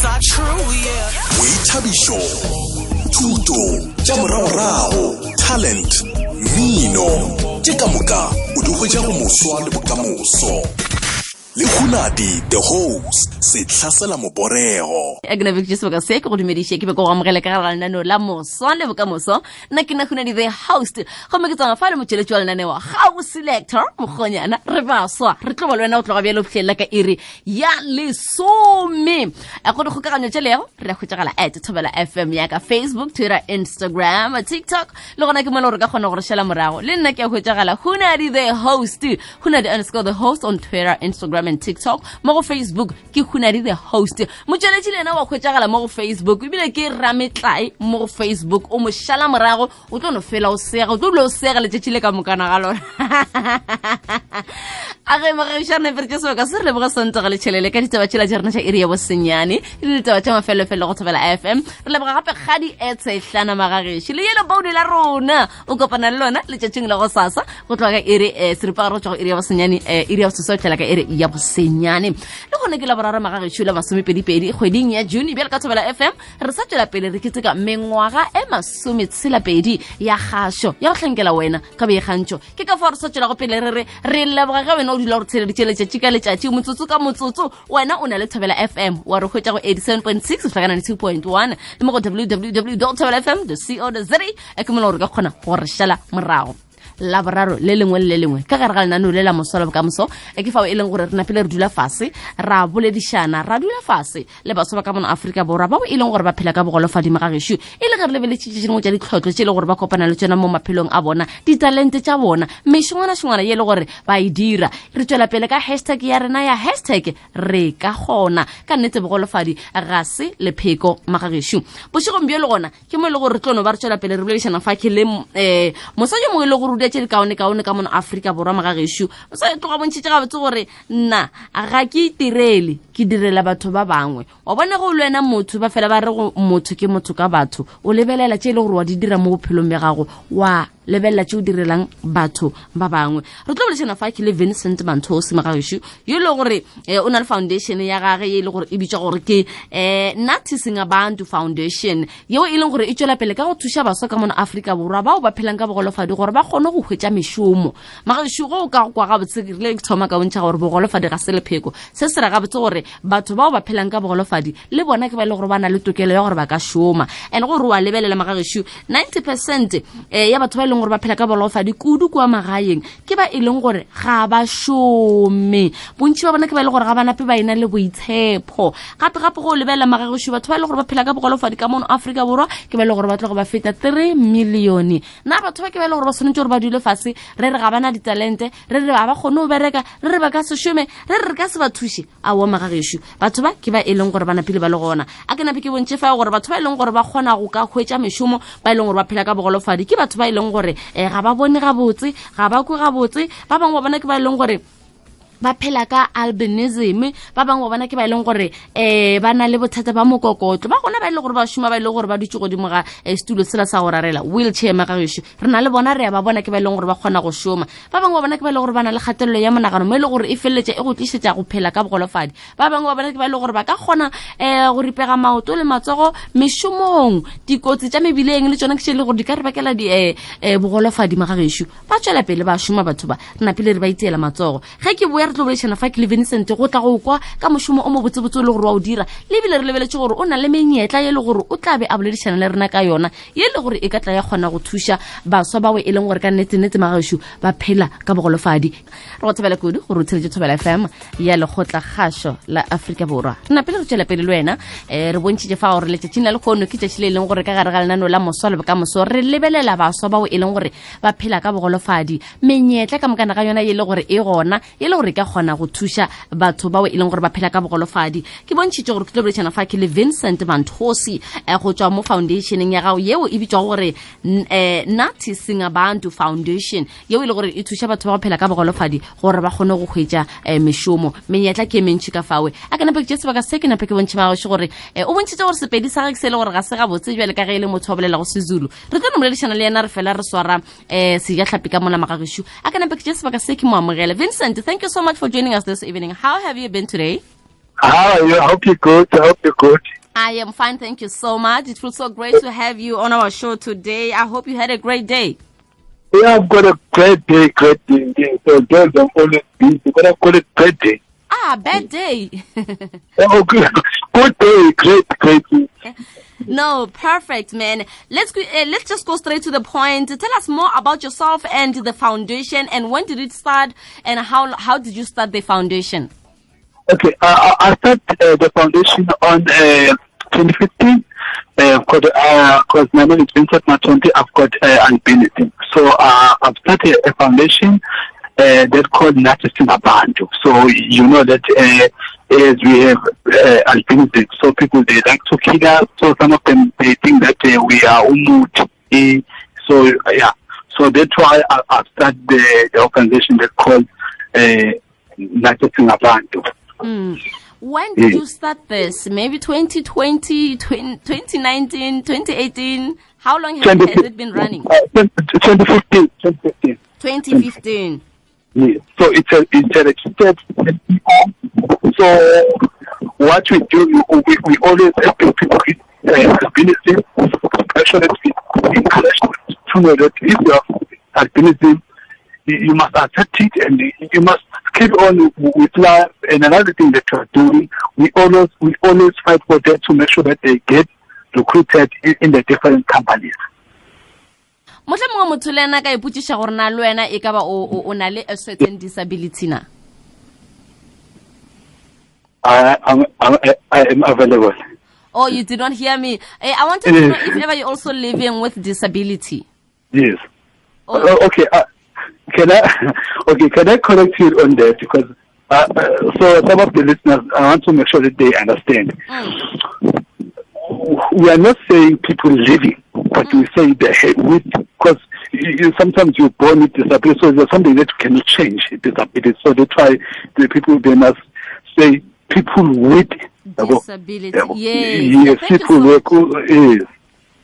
cause I true, yeah. boithabišo thuto tša moragorago talent mmino tše ka moka o di hwetša moswa le bokamoso le hunadi the host sehlasela moborego a ke nabe ke sebaka se ke go dumediše ke be ko go amogele ka gara lenaneo la moso le bokamoso. Nna ke nagunadi the host. Gomme ke tsanga fa le motšheletši wa lenaneo gao selector mokgonyana re baswa re tlo ba o tloga bjale o fitlhelela ka iri ya lesome. A go kgokaganyo tše lego re a hwetšagala at thobela fm yaka facebook twitter instagram tiktok. Le gona ke mole gore ka kgona gore šala morago. Le nna ke a hwetšagala hunadi the host hunadi underscore the host on twitter instagram and tiktok mo go facebook ke hunadi the host. Motšweletši le ena wa kgwetšagala mo go facebook ebile ke rametlae mo go facebook. O mo šala morago o tlo no fela o sega o tlo dula o sega letšatši le ka mokana ga lona. A ge magagišarnefere tše sebaka se re leboga sontaga le tšhelele ka ditaba tšela tša rena tša ya bosenyane le ditaba tša mafelofelo go thobela fm re leboga gape kgadi etse hlana magagešo le yelo boune la rona. O kopana le lona letšatšing la go sasa go tloga ka iri um seripaga re tšwa go iri bosenyane iri ya boseso ka iri ya bosenyane. Le gone ke la boraro magagešo la masomepedipedi kgweding ya june bjale ka thobela fm re sa tswela pele re keteka mengwaga e masometshela-pedi ya gašo ya go tlhankela wena ka beekgantšho ke ka fa re sa tšwelago pele re re re leboga ga wena o dula gore re tsheleditše letšatši ka letšatši motsotso ka motsotso. Wena o na le thobela fm wa re hwetša go 87.6 hlaka 92.1 le mo go www thobela fm co za e ke mola gore ka kgona go re šala morago la boraro le lengwe le le lengwe. Ka gare ga lenaneo le la mosola bokamoso e ke fao e leng gore re napele re dula fase ra boledišana ra dula fase le baso ba ka mona aforika borwa bao e leng gore ba phela ka bogolofadimo ga gešo. E le ge re lebeletšitše dingwe tsa ditlhotlho tse e le gore ba kopana le tsona mo maphelong a bona ditalente tša bona mešongwana-šongwana ye e le gore ba e dira. Re tswela pele ka hashtag ya rena ya hashtag re ka gona ka nnetse bogolofadi ga se lepheko magagešo bošegong bjo le gona ke mo e le gore re tlono ba re tswela pele re boledišana fa ke le um mosadi mongwe e le gore o di kaone-kaone ka mono aforika borwa magagešo o sa tloga bontšhitse gabotse gore nna ga ke itirele ke direla batho ba bangwe. Wa bona go le wena motho ba fela ba re go motho ke motho ka batho. O lebelela tse e le gore wa di dira mo bophelong bja gago lebelela tse o direlang batho ba bangwe. Re tlo bolešana fa ke le vincent manthosi magagešo yo e leng gore um o na le foundation ya gage ye e leng gore e bitswa gore ke um nutising abantu foundation. Yeo e leng gore e tswela pele ka go thuša baswa ka mona aforika borwa bao ba phelang ka bogolofadi gore ba kgone go hwetša mešomo. Magagešo go ka go kwa gabotse rile ke thoma ka bontšha gore bogolofadi ga se lepheko. Se se ra gabotse gore batho bao ba phelang ka bogolofadi le bona ke ba e le gore ba na le tokelo ya gore ba ka šoma. And gore wa lebelela magagešo 90 percent um ya batho ba e leng gore ba phela ka bogolofadi kudu kwa magaeng. Ke ba e leng gore ga ba šome bontši ba bona ke ba e leng gore ga banape ba ena le boitshepo. Gape-gape go lebelela magagešo batho ba e leng gore ba phela ka bogolofadi ka mono aforika borwa ke ba e leng gore ba tlogo ba feta three millione. Nna batho ba ke ba e leng gore ba tshwanetse gore ba dule fase re re ga bana ditalente re re ga ba kgone go bereka re re ba ka se šome re re re ka se ba thuše aowa magagešo. Batho ba ke ba e leng gore ba napile ba le gona. A ke nape ke bontšhe fa gore batho ba e leng gore ba kgona go ka hwetša mešomo ba e leng gore ba phela ka bogolofadi ke batho ba e leng gore um ga ba bone gabotse ga ba kwe gabotse ba bangwe ba bona ke ba e leng gore ba phela ka albinism ba bangwe ba bona ke ba e leng gore um ba na le bothata ba mokokotlo. Ba gona ba e gore ba šoma ba e gore ba dutse godimo ga um setulo sela sa go rarela wheelchair magagešo re na le bona re ba bona ke ba e gore ba kgona go šoma. Ba bangwe ba bona ke ba e gore ba le kgatelelo ya monagano mo e gore e feleletša e go tlišetša go phela ka bogolofadi. Ba bangwe ba bona ke ba e gore ba ka kgona um go ripega maoto le matsogo mešomong. Dikotsi tša mebileng le tsona ke tše e gore di ka re bakela um bogolofadi magagešo ba tswela pele ba šoma batho ba re napile re ba iteela matsogo. Ge ke boya re tlo boledišana fa ke le vincent go tla go kwa ka mošomo o mo botsebotse le gore wa o dira. Le ebile re lebeletse gore o na le menyetla ye le gore o tla be a boledišana le rena ka yona ye le gore e ka tla ya kgona go thuša baswa bawe e leng gore ka nnetsenetse magešo ba phela ka bogolofadi. Re go thobela kudu gore o tsheletse thobela fm ya lekgotla kgašo la aforika borwa. Re napele re tswela pele le wena um re bontšhitše fa gore letšatšing la lekgono ke tšatši le e leng gore ka gare ga lenano la moswa le bokamoso re lebelela baswa bao e leng gore ba phela ka bogolofadi. Menyetla ka mokana ka yona ye le gore e gona ye le gore ka kgona go thuša batho bao e leng gore ba phela ka bogolofadi. Ke bontšhitše gore ke tlo fa ke le vincent manthosi um go tswa mo foundationeng ya gago. Yeo e bitswa gore um noticing abantu foundation. Yeo e le gore e thuša batho ba go phela ka bogolofadi gore ba kgone go hwetša um mešomo. Menyetla ke e mentši ka fawe a ka nape ke tše sebaka se ke nape ke bontšhe magagoše gore o bontšhitše gore sepedi sa ge se e le gore ga se gabotse jale ka ge e le motho wa bolelago sezulu. Re tlo nomoledišana le yena re fela re swara um sejatlhapi ka magagišo a ka nape ke tše sebaka se ke mo amogele. Vincent thank you so much for joining us this evening how have you been today How are you? I hope you're good. I hope you're good. I am fine, thank you so much. It was so great to have you on our show today. I hope you had a great day. Yeah, I've got a great day, great day. Yeah, So girls are always busy, but I've got a great day. Ah, bad day. Oh, good, good day, great, great day. No, perfect, man. Let's uh, let's just go straight to the point. Tell us more about yourself and the foundation, and when did it start, and how how did you start the foundation? Okay, uh, I I started uh, the foundation on uh, 2015. Uh, because uh, 'cause my name is Vincent Matonti, I've got uh, albinism. So uh, I've started a foundation uh, that called Nathi Singabantu. So you know that uh, as we have uh, albinism, so people they like to kill us. So some of them they think that uh, we are umut. Uh, so uh, yeah, so that's why I, I started the, the organization that called uh, Nathi Singabantu. Mm. When did Mm. you start this? Maybe 2020, 20, 2019, 2018? How long has, has it been running? Uh, 2015, 2015. 2015. So it's a it's an NPO. So what we do, we, we always help people with uh, albinism, we encourage to know that if you have albinism, you, you must accept it and you must keep on with life. And another thing that we're doing, we always we always fight for them to make sure that they get recruited in, in the different companies. Motlha mongwe motho le ena ka gore na le wena e ka ba o, na le a certain disability na I, I'm, I'm, I am available. oh you did not hear me Eh, i wanted to know if ever you're also living with disability Yes. Oh. Uh, okay. Uh, can I? Okay. Can I correct you on that because uh, uh, so some of the listeners, I want to make sure that they understand. Mm. We are not saying people living, but we say the head with because you, sometimes you're born with disability, so there's something that you cannot change disability. So they try the people they must say people with uh, disability Yeah, yes yes, people so with uh, yes.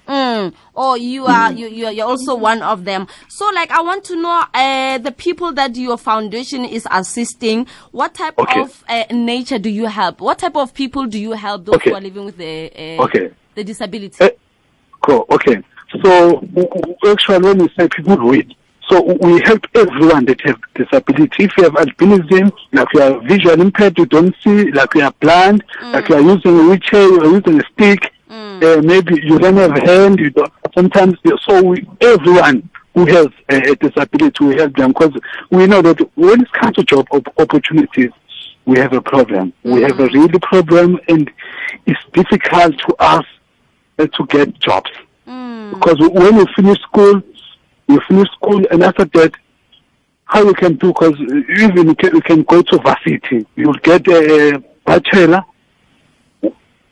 Mm. Oh, you are you you are you're also one of them. So, like, I want to know uh, the people that your foundation is assisting. What type Okay. of uh, nature do you help? What type of people do you help? Those Okay. who are living with the uh, Okay. the disability. Eh, Cool. Okay. So actually, when we say people with, so we help everyone that have disability. If you have albinism, like you are visual impaired, you don't see, like you are blind, like you are using a wheelchair, you are using a stick, uh, maybe you don't have a hand, you don't. Sometimes, so we, everyone who has a, a disability, we help them because we know that when it comes to job op- opportunities, we have a problem. We have a real problem, and it's difficult to us uh, to get jobs because when you finish school, you finish school, and after that, how you can do? Because even you can, you can go to varsity, you'll get a bachelor,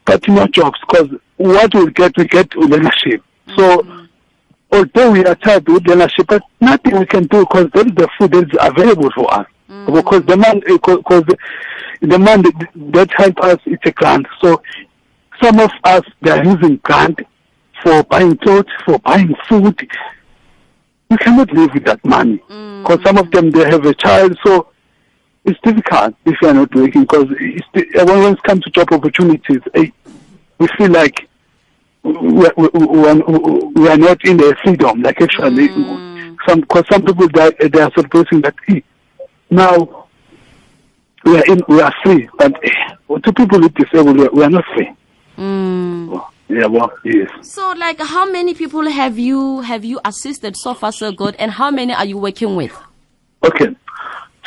but no jobs. Because what we get, we get leadership. So mm-hmm. although we are tired with leadership, but nothing we can do because that is the food that is available for us. Mm-hmm. Because the man, eh, because the man that, that help us, it's a grant. So some of us they are using grant for buying clothes, for buying food. You cannot live with that money mm-hmm. because some of them they have a child, so it's difficult if you are not working. Because when eh, when it comes to job opportunities, eh, we feel like we, we, we, are, we are not in the freedom. Like actually, some because some people they, are- they are supposing that eh, now we are in we are free, but eh, to people with disabled we are, not free. Mm. Yeah, well, yes. So, like, how many people have you have you assisted so far so good, and how many are you working with? Okay.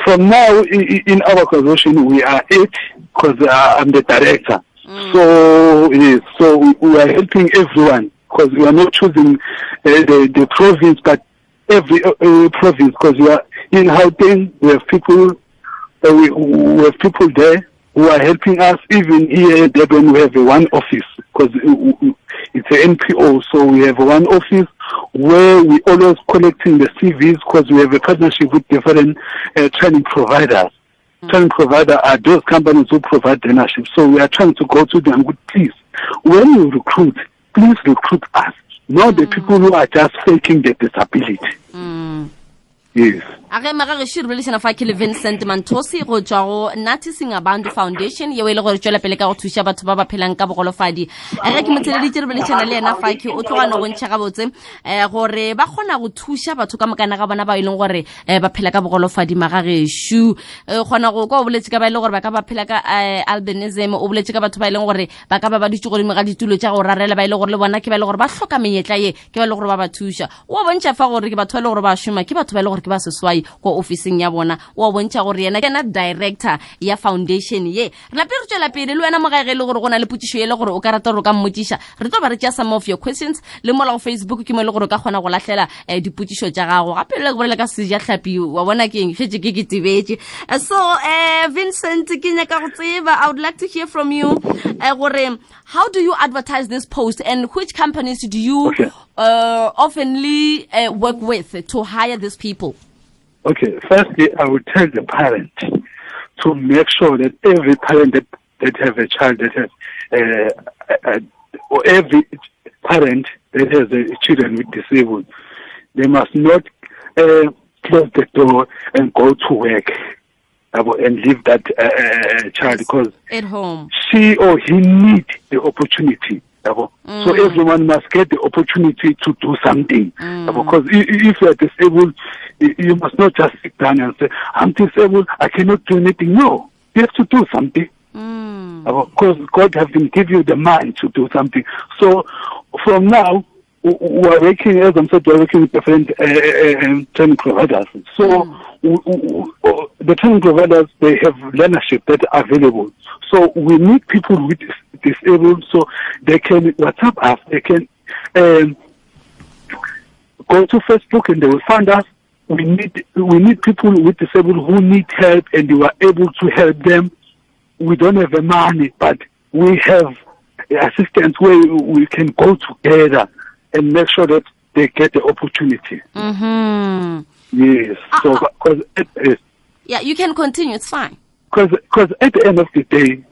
From now, i- i- in our organization, we are eight because uh, I'm the director. So, yes, so we, are helping everyone because we are not choosing uh, the, the province, but every uh, uh, province because we are in Gauteng, we have people, uh, we, we have people there who are helping us. Even here in Durban, we have one office because it's an NPO, so we have one office where we always collecting the CVs because we have a partnership with different uh, training providers. Training provider are those companies who provide traineeship. So we are trying to go to them with please, when you recruit, please recruit us, not the people who are just faking the disability. Mm. Yes. A ge magagešo re bolešana fa ke le vincent manthosi go tswa go noticing abantu foundation yeo e le gore tswela pele ka go thuša batho ba ba phelang ka bogolofadi. Ge ke motheleditše re bolešana le ena fake o tlogane go ntšha gabotse um gore ba kgona go thuša batho ka mokana ga bona ba e gore um ba phela ka bogolofadi magagešo um kgona go kwa boletse ka ba e gore ba ka ba phela ka albinism o boletse ka batho ba e gore ba ka ba ba dutse godimo ga ditulo tša go rarela ba e gore le bona ke ba e gore ba hloka menyetla ye ke ba e gore ba ba thuša. O bontšha fa gore ke batho ba e gore ba šoma ke batho ba e gore ke ba seswai moswai ko officing ya bona. O a bontšha gore yena kena director ya foundation ye. Re lape re tswela pele le wena mo gaege le gore go na le potsišo e le gore o ka rata gore o ka mmotsiša re tlo ba re tšea some of your questions le mola go facebook ke mo e le gore o ka kgona go latlhela um dipotsišo tša gago. Gape le borele ka seja tlhapi wa bona keng fetse ke ke tebetse so um vincent ke nyaka go tseba i would like to hear from you uh, gore how do you advertise this post and which companies do you uh, oftenly uh, work with to hire these people Okay, firstly, I would tell the parent to make sure that every parent that, that have a child that has, uh, uh, or every parent that has a children with disabled, they must not uh, close the door and go to work and leave that uh, uh, child because at home she or he need the opportunity yabo. so everyone must get the opportunity to do something yabo, because if you are disabled you must not just sit down and say i'm disabled i cannot do anything no you have to do something mm. of course, God has been give you the mind to do something. So from now, we are working, as I'm saying, we are working with different uh, uh, um, training providers. So w- w- w- the training providers, they have learnership that are available. So we need people with dis- disabled so they can WhatsApp us, they can um, go to Facebook and they will find us. We need we need people with disabled who need help and we are able to help them. We don't have the money, but we have assistance where we can go together and make sure that they get the opportunity. hmm Yes. So, because because yeah you can continue. It's fine. Because at the end of the day,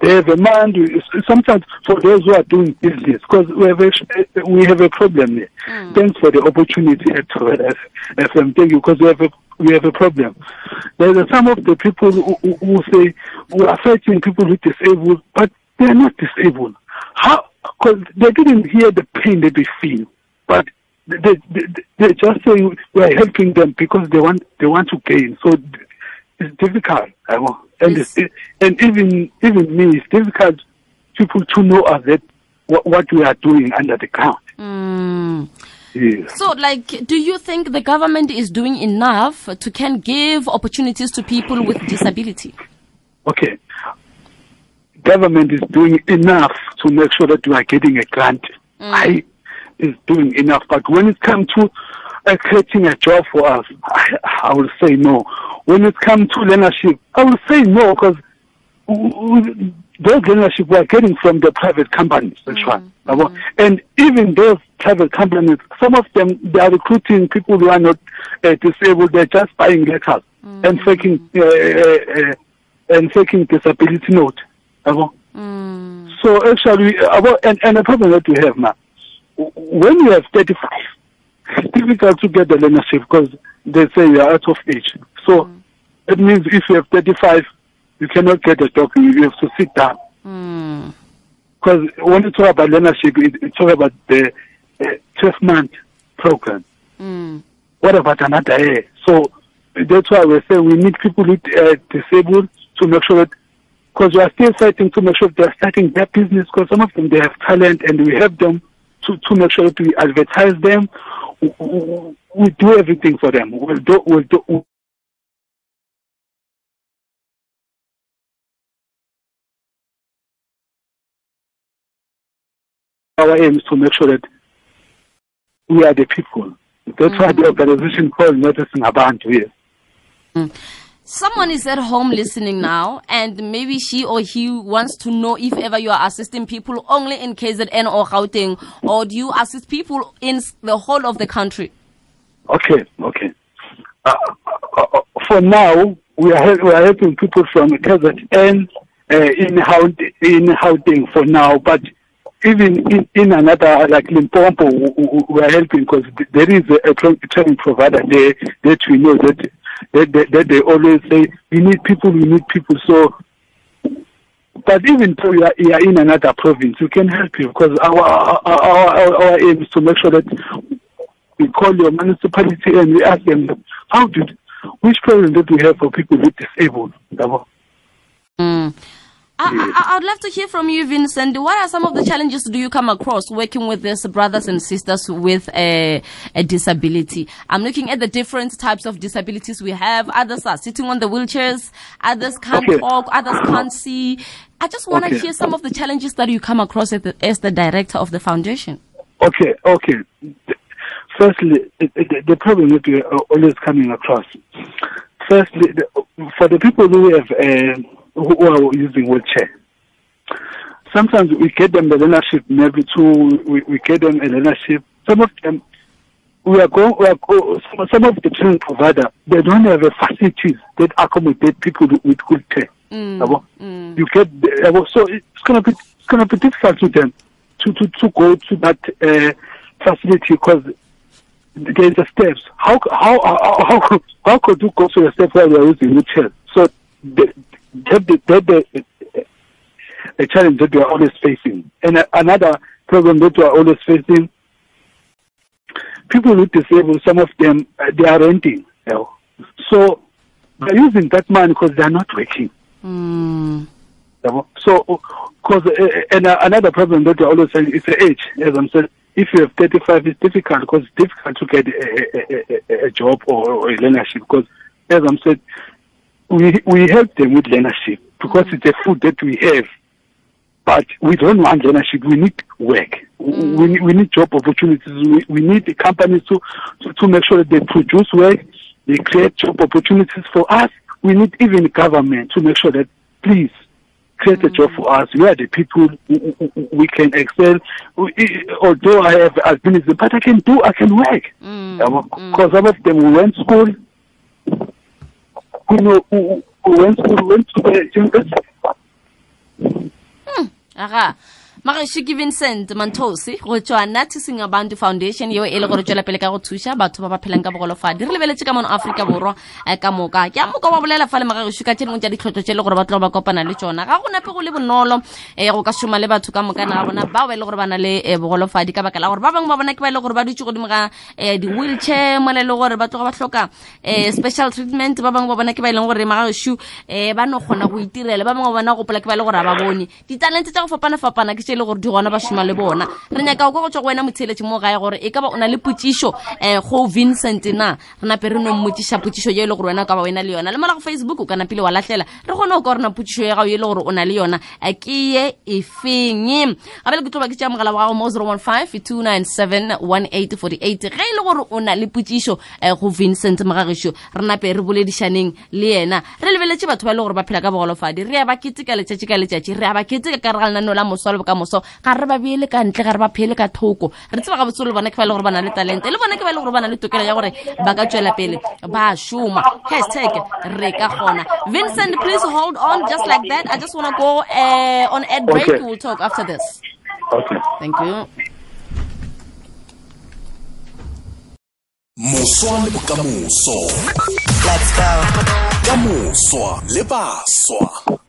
They have a mind. Sometimes for those who are doing business, because we have a eh, we have a problem here. Hmm. Thanks for the opportunity at FM. Thank you, because we have a we have a problem. There are some of the people who, who, who say we are fighting people with disabled, but they are not disabled. How? Because they didn't hear the pain that they feel, but they, they, they just say we are helping them because they want they want to gain. So it's difficult. I know. And Yes. it's, and even even me, it's difficult people to know us that what, what we are doing under the ground. mm. Yes. so like do you think the government is doing enough to can give opportunities to people with disability Okay. Government is doing enough to make sure that we are getting a grant. I is doing enough, but when it comes to uh, creating a job for us, I, I will say no. When it comes to leadership, I will say no because those leadership we are getting from the private companies, actually. Yabo. And even those private companies, some of them they are recruiting people who are not uh, disabled. They're just buying letters and faking uh, uh, uh, and faking disability note. Mm. So actually, uh, and, and the problem that we have now, when you have 35, it's difficult to get the learnership because they say you are out of age. So it means if you have 35, you cannot get a job. You you have to sit down. Mm. Because when you talk about learnership, it, it talk about the uh, 12 month program. Mm. What about another year? So that's why we say we need people with uh, disabled to make sure that because we are still fighting to make sure they're starting their business because some of them they have talent and we help them to, to make sure that we advertise them. We, we, we do everything for them. We'll do, we'll do, our aim is to make sure that we are the people. That's why the organization called Nathi Singabantu here. Someone is at home listening now, and maybe she or he wants to know if ever you are assisting people only in KZN or Gauteng, or do you assist people in the whole of the country? Okay, okay. Uh, uh, uh, for now, we are we are helping people from KZN uh, in Hout in Gauteng for now, but even in, in another like Limpopo, we, are helping because there is a, a training provider there that we know that that, that that they always say we need people, we need people. So, but even though you are, you are in another province, we can help you because our our, our our aim is to make sure that we call your municipality and we ask them how did which problem that we have for people with disabled. Mm. I, I, I'd love to hear from you, Vincent. What are some of the challenges do you come across working with these brothers and sisters with a, a disability? I'm looking at the different types of disabilities we have. Others are sitting on the wheelchairs. Others can't Okay. talk. Others can't see. I just want to Okay. hear some of the challenges that you come across as the, as the director of the foundation. Okay, okay. Firstly, it, it, the problem that we are always coming across. Firstly, the, for the people who have uh, who are using wheelchair, sometimes we get them the learnership maybe two. We, we get them a learnership. Some of them we are going. We are go, some, some of the training provider they don't have a facilities that accommodate people with wheelchair. yabo. You get the- so it's gonna be it's gonna be difficult to them to to, to go to that uh, facility because there's the steps. How how how how, how could you go to the steps where you are using wheelchair? So the that the, that the a challenge that we are always facing, and another problem that we are always facing. People with disabled, some of them uh, they are renting, you know. so they're using that money because they are not working. Mm. So, because uh, and uh, another problem that we are always saying is the age. As I'm saying, if you have 35, it's difficult because it's difficult to get a, a, a, a job or, or a learnership. Because, as I'm saying, we we help them with learnership because it's a food that we have. But we don't want learnership. We need work. We, need- we need job opportunities. We, we need the companies to, to, to make sure that they produce work. They create job opportunities for us. We need even government to make sure that, please, create a job for us. We are the people we can excel. We- Although I have albinism, but I can do, I can work. Mm, mm. Because some of them we went school, como o, o, o antes, do antes do Brasil. Hum, ahá. Magesho ke vincent mantosi go tswa natising abantu foundation yeo e le gore tswela pele ka go thuša batho ba ba phelang ka bogolofadi. Re lebeletse ka mono aforika borwa eh, ka moka. Ke a moka bolela fa le magagešu ka tše dingwe tša ditlhotlho tše e le gore ba tlo ba kopana le tsona ga go nape go le bonolo um go ka šoma le batho ka moka na ga bona bao ba e le gore ba na le eh, bogolofadi ka baka la gore ba bangwe ba bona ke ba e le gore ba dutse godimo ga di-wheelchair mole le le gore ba tloga ba tlhoka um special treatment. Ba bangwe ba bona ke ba e leng gore magagešu um ba no kgona go itirela. Ba bangwe ba bona gopola ke ba e le gore ga ba bone. Ditalente tša go fapana-fapana ke tše e le gore di gona ba le bona. Re nyaka o ka go tswa go wena motheletši mo gae gore e ka ba o na le potsišo um go vincent na? Re nape re no mmotsiša potsišo ye e le gore wena o ka ba wena le yona. Le mola go facebook o ka napile wa latlhela re kgone o ka gorena potsišo ya gago ye e le gore o na le yona. Eh, ke ye efeng? Gabe le ke tlo ba ke tšea mogala wa gago mo 015 297 1848 ge e le gore o na le potsišo um go vincent mogagešo re nape re boledišaneng le yena. Re lebeletše batho ba e le gore ba phela ka bogolofadi. Re ya ba keteka letšatši ka letšatši re ya ba keteka ka re ga lenaneo la moso le bokamoso ga re ba beele ka ntle ga re ba phele ka thoko. Re tseba gabotse le bona ke ba e le gore ba na le talente le bona ke ba e le gore ba na le tokelo ya gore ba ka tswela pele ba šoma. Hashtag re ka gona vincent please hold on just like that. I just want to go uh, on ad break. Okay. we'll talk after this. Okay. thank you. Moswa le bokamoso. Let's go. ka moswa le baswa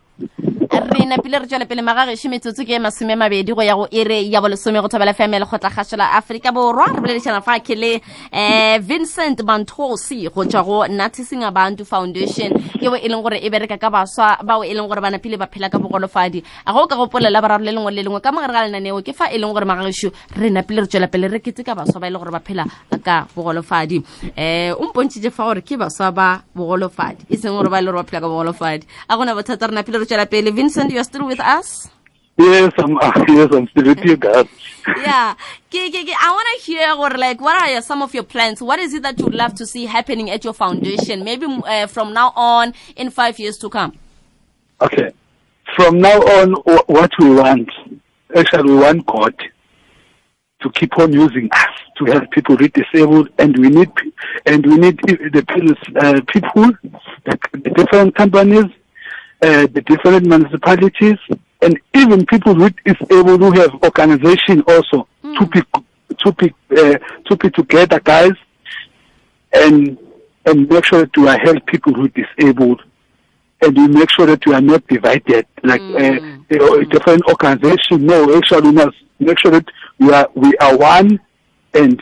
re napile re tswele pele magagešo metsotso ke e masome mabedi go ya go ere ya bolesome go thobela fm le kgotla gašo aforika borwa. Re boledišana fa ke le um vincent bantosi go tswa go natising abantu foundation. Yeo e leng gore e bereka ka baswa bao e leng gore ba napile ba phela ka bogolofadi a go ka gopolela bararo le lengwe le lengwe ka mogare ga lenaneo ke fa e leng gore magagešo re napile re tswela pele re kete ka baswa ba e leng gore ba phela ka bogolofadi um o mpontšhitše fa gore ke baswa ba bogolofadi e seng gore ba e le gore ba phela ka bogolofadi a gona bothata re napile re tswela pele vincent you're still with us Yes, I'm yes, I'm still with you guys. yeah i want to hear or like what are some of your plans what is it that you would love to see happening at your foundation maybe uh, from now on in five years to come Okay. From now on, what we want, actually, we want God. to keep on using us to help people with disabled, and we need and we need the uh, people, the different companies, uh, the different municipalities, and even people with disabled who have organization also to be to be uh, to be together, guys, and and make sure that we are help people who are disabled, and we make sure that we are not divided like uh, you know, different organization. No, actually, we must make sure that we are we are one, and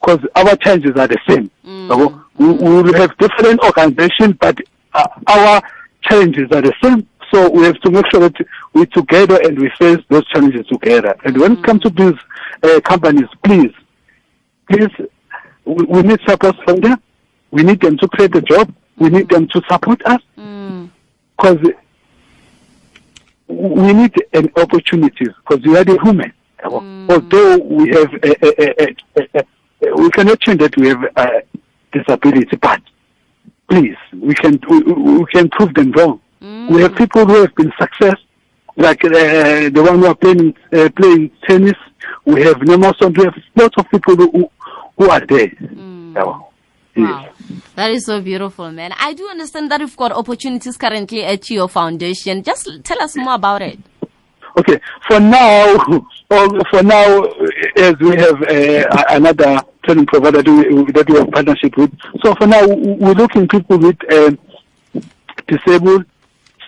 because our challenges are the same. So we, we will have different organization, but uh, our challenges are the same. So we have to make sure that we together and we face those challenges together. And when it comes to these uh, companies, please, please, we, we need support from them. We need them to create a job. We need them to support us Mm. because we need an opportunity because we are the human. Although we have, a, a, a, we cannot change that we have a disability, but please, we can we, we can prove them wrong. We have people who have been success, like uh, the one who are playing uh, playing tennis. We have Nemoson. We have lots of people who who are there. Yeah. Wow. That is so beautiful, man. I do understand that you've got opportunities currently at your foundation. Just tell us more about it. Okay, for now, for now, as we have uh, another provider that we, have partnership with. So for now, we're looking people with um disabled.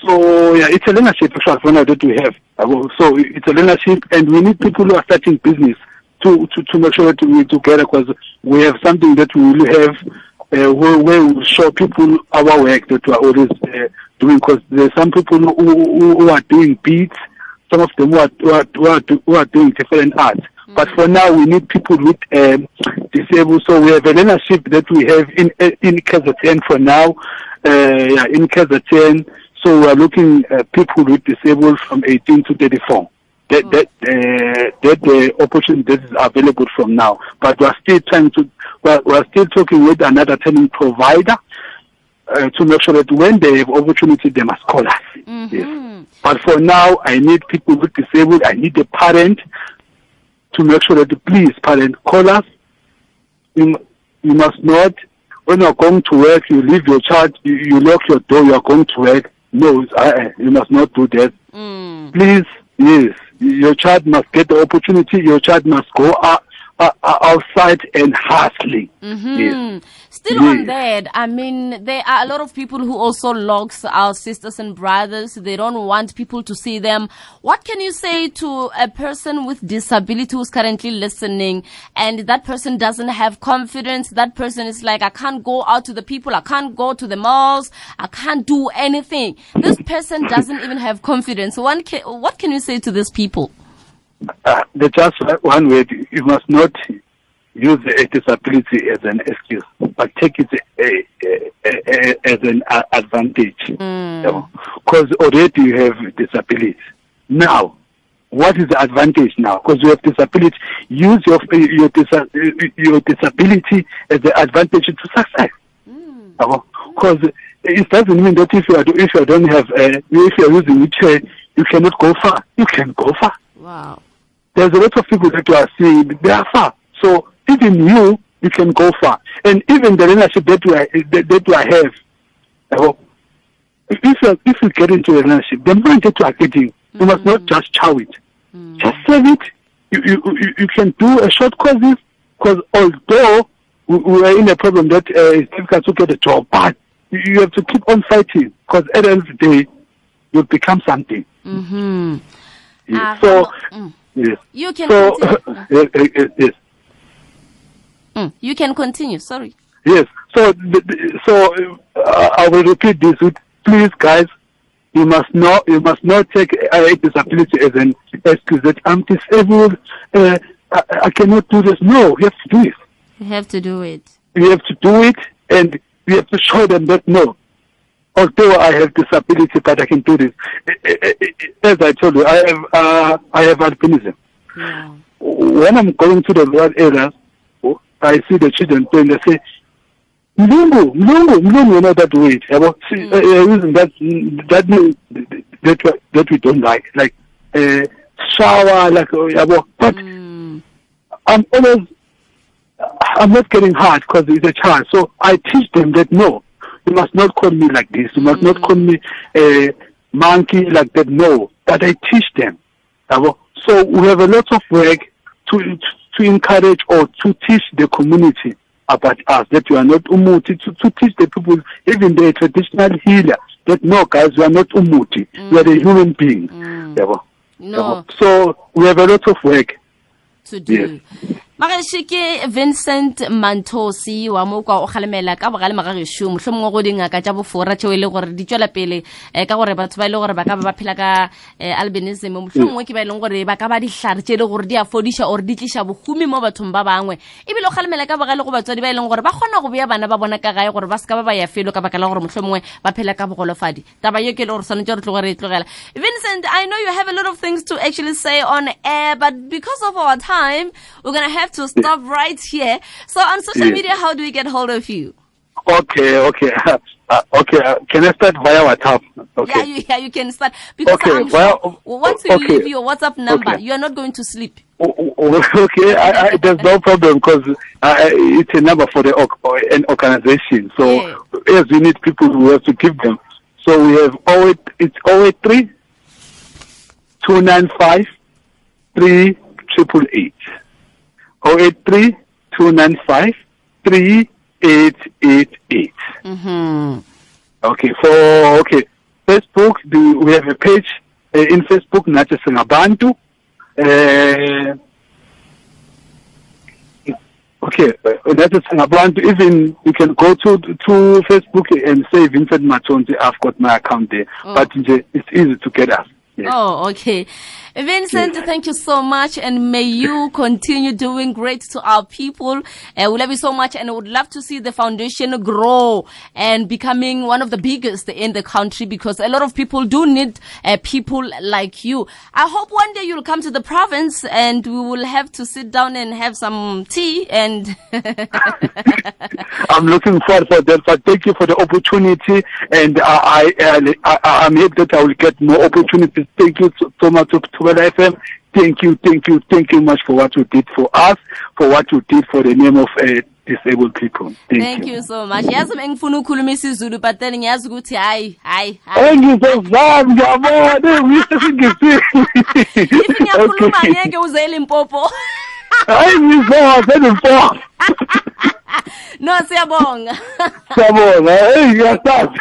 So yeah, it's a learnership actually for now that we have. Uh, So it's a learnership, and we need people who are starting business to to, to make sure that we together because we have something that we will have. Uh, where, we show people our work that we are always uh, doing because there's some people who, who, who are doing beats some of them who are, who are, who are, who are doing different arts. But for now, we need people with um, disabled. So we have a learnership that we have in in KZN for now. Uh, yeah, in KZN. So we are looking at people with disabled from 18 to 34. That that uh, that the opportunity that is available from now. But we are still trying to. We are, we are still talking with another training provider uh, to make sure that when they have opportunity, they must call us. Yes. But for now, I need people with disabled. I need a parent to make sure that please, parent, call us. You, you must not, when you're going to work, you leave your child, you, you lock your door, you are going to work. No, uh, you must not do that. Mm. Please, yes, your child must get the opportunity. Your child must go out, uh, outside and hustling. Yes. Hmm. Still on Yes. that, I mean, there are a lot of people who also locks our sisters and brothers. They don't want people to see them. What can you say to a person with disability who's currently listening and that person doesn't have confidence? That person is like, I can't go out to the people. I can't go to the malls. I can't do anything. This person doesn't even have confidence. One ca- what can you say to these people? Uh, the just one word, you must not use a disability as an excuse, but take it a, a, a, a, as an uh, advantage. Because already you have disability. Now, what is the advantage now? Because you have disability, use your your, disa- your disability as the advantage to success. Because it doesn't mean that if you are, if you don't have uh, if you are using wheelchair, you cannot go far. You can go far Wow. There's a lot of people that you are seeing, they are far. So even you, you can go far. And even the relationship that you are, that, that you have, uh, if you, if you get into a relationship, the mind that you are getting, you must not just chow it. Just save it. You, you, you, can do a short courses, because although we, we are in a problem that uh, it's difficult to get a job, but you, have to keep on fighting, because at the end of the day, you'll become something. Mm-hmm. Yes. Ah, so, mm. Yes. You can So, continue. yes. Mm, you can continue. Sorry. Yes. So, so uh, I will repeat this. Please, guys, you must not you must not take a disability as an excuse that I'm disabled. Uh, I, I cannot do this. No, you have to do it. You have to do it. You have to do it, and you have to show them that no. Although I have disability, but I can do this. Eh, eh, eh, As I told you, I have uh, I have albinism. Yeah. when I'm going to the rural areas, oh, I see the children playing, they say, Mlungu, Mlungu, Mlungu, you know that word. yabo. See, uh, using that, that that, we- that we don't like, like, uh, shower, like, uh, yabo. but Mm, I'm always, I'm not getting hard because it's a child. So I teach them that no, you must not call me like this. You must not mm. call me a monkey like that. No, but I teach them. So we have a lot of work to to encourage or to teach the community about us that we are not umuti to, to teach the people even the traditional healer that no guys we are not umuti we are a mm. human being. Mm. Yabo. no. So we have a lot of work. To do magageshe ke vincent mantosi wa mokwa o galemela ka bogale magagešo mohlomongwe go dingaka tša bofora tšeo e le gore di tswela pele um ka gore batho ba e le gore ba ka ba ba phela ka um albinism. Mohlomongwe ke ba e leng gore ba ka ba dihlare tše e le gore di a fodiša or di tliša bohumi mo bathong ba bangwe. Ebile o galemela ka bogale go batswadi ba e leng gore ba kgona go bea bana ba bona ka gae gore ba seka ba ba ya felo ka baka la gore mohlomongwe ba phela ka bogolofadi. Taba yo ke le gore swanetse gore tlogore e tlogela. Vincent i know you have a lot of things to actually say on air but because of our time we're gonna have to stop right here. So on social Yeah. media how do we get hold of you? Okay okay. Uh, okay uh, can i start via whatsapp? Okay. Yeah you, yeah you can start. Because Okay, i'm well, sure once you okay. leave your whatsapp number Okay. you are not going to sleep. Okay I, I, there's no problem because uh, it's a number for the an organization. So Yeah. yes we need people who have to give them. So we have 08 it's 083 295 3888 083 295 3888 mm-hmm. Okay, for okay, Facebook, do we have a page uh, in Facebook, Nathi Singabantu. Uh, okay, uh, Nathi Singabantu. Even you can go to to Facebook and say Vincent Matonzi. I've got my account there, Oh. but it's easy to get us. Yes. Oh, okay. Vincent, thank you so much, and may you continue doing great to our people. Uh, we love you so much, and I would love to see the foundation grow and becoming one of the biggest in the country because a lot of people do need uh, people like you. I hope one day you'll come to the province and we will have to sit down and have some tea and. I'm looking forward for that. But thank you for the opportunity, and I, I, I, I'm happy that I will get more opportunities. Thank you so, so much to Thobela FM. Thank you, thank you, thank you much for what you did for us, for what you did for the name of uh, disabled people. Thank, Thank you so much. Yazi bengifuna ukukhuluma isiZulu but then ngiyazi ukuthi hayi hayi engizozami ngiyabona ngiyise singisi Ithi ngiyakhuluma ngeke uze eLimpopo. hayi ngizoza senimfo no siyabonga siyabonga hey ngiyasazi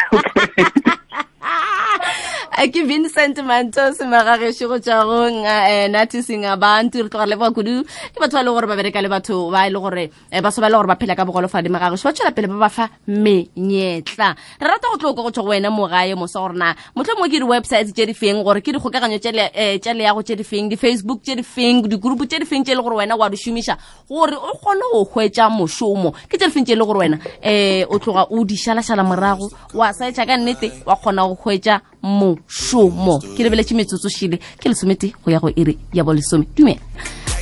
ke vincent mantos magagešo go tswa go eh, nathi singabantu re tloga le ba kudu ke batho ba e le gore ba bereka le batho ba e le gore eh, baso ba e le gore ba phela ka bogolofadi magagešo ba tswela pele ba ba fa menyetla. Re rata go tloka go tswa go wena mogae mosa gorena motlho mongwe ke di-websites tse di feng gore ke dikgokaganyo tše le- yago tša di feng di-facebook tse di feng digroup tse di feng tse e le gore wena wa di šomiša gore o kgone go hwetša mošomo. Ke tse di feng tse e le gore wena um o tloga o di šalašala morago wa saetša ka nnete wa kgona go hwetša mošomo ke lebeletše metsotso šile ke lesomete go ya go ere ya bo lesome.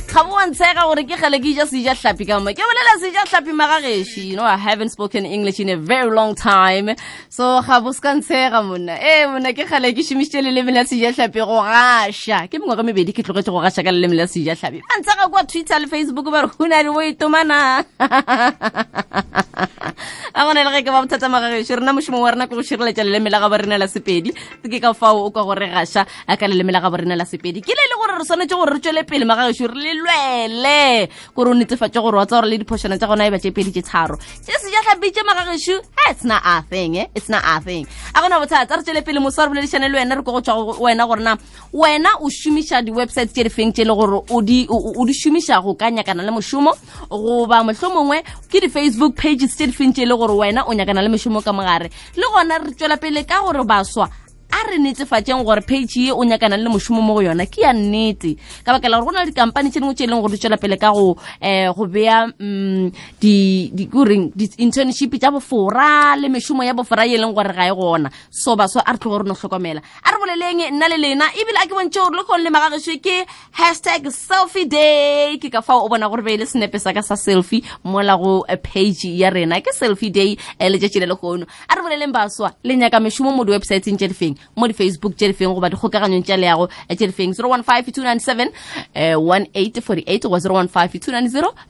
Ga bo wantshega gore ke gele ke ja seja tlhapi ka mo. Ke bolela seja tlhapi magageši you know i haven't spoken english in a very long time. So ga bo se ka ntshega monna. Ee monna ke gele ke šomišitše leleme la seja tlhapi go gaša. Ke mengwaga mebedi ke tlogetse go gaša ka leleme la seja tlhapi ba ntshega kwa twitter le facebook ba re le bo itomana a gona le ge ke ba bothata magagešo rena mošomo wa rena ke go šireletša leleme la gabo rena la sepedi. Ke ka fao o ka gore gaša a ka leleme la gabo rena la sepedi. Ke le le gore re swanetse gore re tswele pele magagešo re le lwele. Kore o netefatse gore wa tsa gore le diphošana tsa gona e ba pedi tše tharo. Tše se magagešu it's not a thing eh? it's not a thing. A gona bothata re tswele pele mosa re boledišane le wena re ko go tswa wena gore na wena o šomiša di-websites tše di feng tše e le gore o di šomiša go ka nyakana le mošomo. Goba mohlho mongwe ke di-facebook pages tše di feng tše e le gore wena o nyakana le mošomo ka mogare. Le gona re tswela pele ka gore baswa a re netsefatseng gore page ye o nyakanang le mošomo mo go yona ke ya nnete. Ka baka la gore go na le dikampane tse dingwe tse e leng gore di tswela pele ka go um go beya um di-internship tsa bofora le mešomo ya bofora ye e leng gore ga e gona. So baso a re tlhoka gore no tlhokomela a re boleleng nna le lena ebile a ke bontše gore le kgone le magageswe ke hashtag selfie day. Ke ka fao o bona gore beile senepe sa ka sa selfie mola go eh, page ya rena. Ke selfie day um letšatši le kgono a re boleleng baswa le nyaka mešomo mo di-websiteng tše di feng mo di-facebook tše di feng goba dikgokaganyong tša leago tše di feng 015 1848 goba 015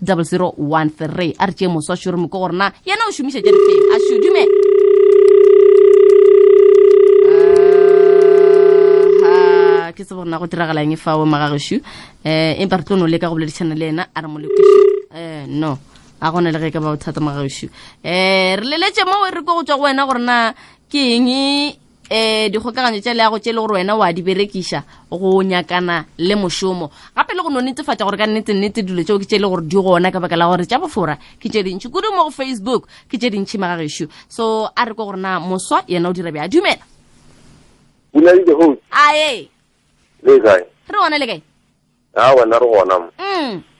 290 a re tšee moswa mo gorena yena o šomiša tše di feng a šodume Ah, ke tse borena go diragalang e fao magagešu um empa re tlo no leka go boledišana le ena a re molekešu um no a gona le ge ka ba bothata magagešu um re leletše mo re ko go tswa go wena gorena ke eng um dikgokaganyo le leago go tse le gore wena wa di berekiša go nyakana le mošomo. Gape le go no netefatsa gore ka nnete nnete dilo tseo ke tše e le gore di gona ka baka la gore tša bofora ke tše dintšhi. Kudu mo go facebook ke tše dintšhi magagešo so a re ko gore na moswa yena o dira a dumela. Host. ae. Re gona le kae? A wena re gona mo. mm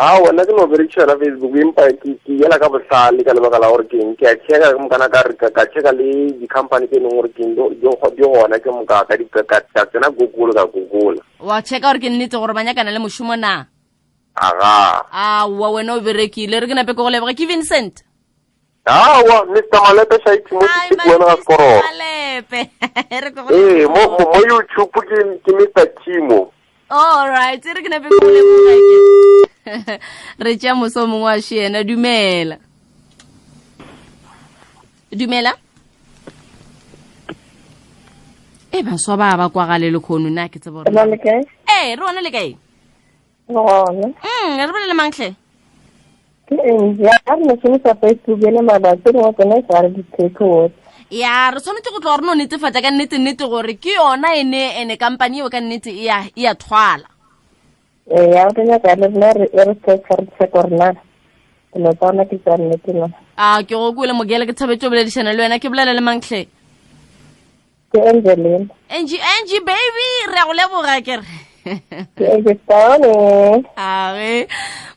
aa nna ke no berekišana facebook empa ke ela ka bohlale ka lebaka la gore keng ke a checka mokana ka re checka le di-company tse e leng gore keng di gona ke moka ka tsena google ka google. Wa checka gore ke nnetse gore ba nyakana le mošomo na? Aga. Aowa wena o berekile re ke nape ke go leboga. Ke vincent. Awa mr malepe shaiti mo ga sekororo ee, mo youtube ke mr timo. All right re ke nape ke go leboga re moso mongwe wa šena dumela. Dumela? E baswa ba ba kwagale lekgono na ke tsebo ee re e, one le kae? Mm re bolele mangtlhe ya re tshwanetse go tlo tloga re no netefatsa ka nnete nnete gore ke yona ene ene company eo ka nnete e ya e thwala. yawukenyagalela eresekornana lo tsona ke tsa nnete lona a ke go kwele mokele ke thabe tso boledišana le wena ke bolela le mangtlhe ke angelina angie angie baby re a go leboga kere ke angie tsone a re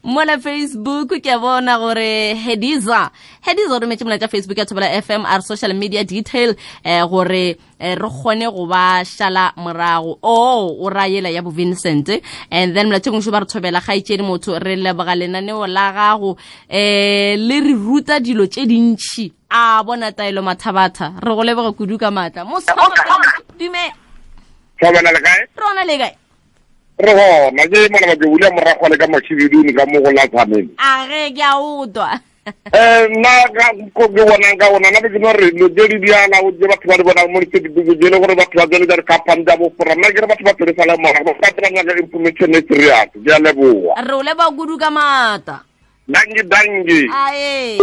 mola facebook ke bona gore hediza. Hediza o rometse molatša facebook ya thobela fm r social media detail eh, gore eh, re kgone go ba šala morago. O o ra yela ya bo vincent. And then molaetsa šo ba re thobela ga itšedi motho re leboga lenaneo la gago um le re ruta dilo tše dintšhi. A bona taelo mathabatha re go leboga kudu ka maatla. Dume. Tlhobana le kae re ona gona ke mona ba ke bule morago le ka mashibiduni ka mo go latsaneng age ke a utwa um nna ko ke bonang ka gona nna be ke no re lo tse di diana o batho ba di bonang mo difacebook je le gore batho ba tsone ka dikhamphane tsa bofora nna ke re batho ba tlorisala morago ba tse ba nyaka information e serious ke a leboa re o leba kudu ka maata dangi dangi. Ae.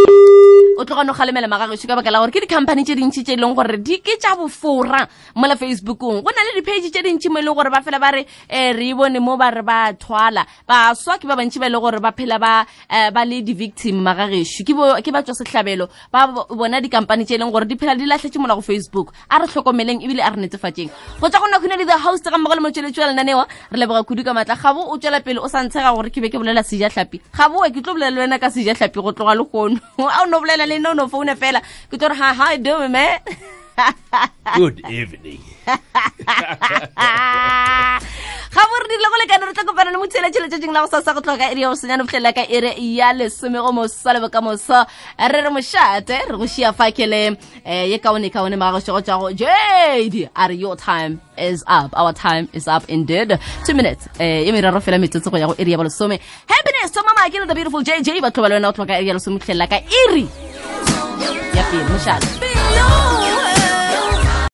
O tlo gane galemela magageso ka baka la gore ke di-company tše dintsi tse e leng gore di ke tsa bofora mola facebookong. Go na le di-page tše dintsi mo e leng gore ba fela ba re um re bone mo ba re ba thwala. Baswa ke ba bantsi ba e leng gore ba phela ba eh, le di-victim magagešo ke ba tswa setlhabelo ba bona di-company tse e leng gore di phela di latlhetse mola go facebook. A re tlhokomeleng ebile a re netefatseng. Go tswa go nna khune le the house ga mmogo le motsweletši wa lenaneo re leboga kudu ka maatla gabo o tswela pele o sa ntshega gore ke be ke bolela sejatlhapi. Gabo ke tlo bolela le wena ka sejatlhapi go tloga le gono a o no bolela le nne o no foune fela. Ke tlo re ha hi doing man Good evening. ga bo re dirile go lekane re tla kopana le motsheletše letšatšing la go sasa go tloga ere ya go senyane botlhelela ka ere ya lesome go mosa le boka moso re re mošate re go šia fakele um ye kaone kaone magagošego tšago jade a your time is up. Our time is up indeed. Two minutes um ye meraro fela metsetse go ya go ere ya bolesome happiness thomama ke le the beautiful jj ba tloba le wena go tloga ere ya lesome botlhelela ka ere ya pele mošate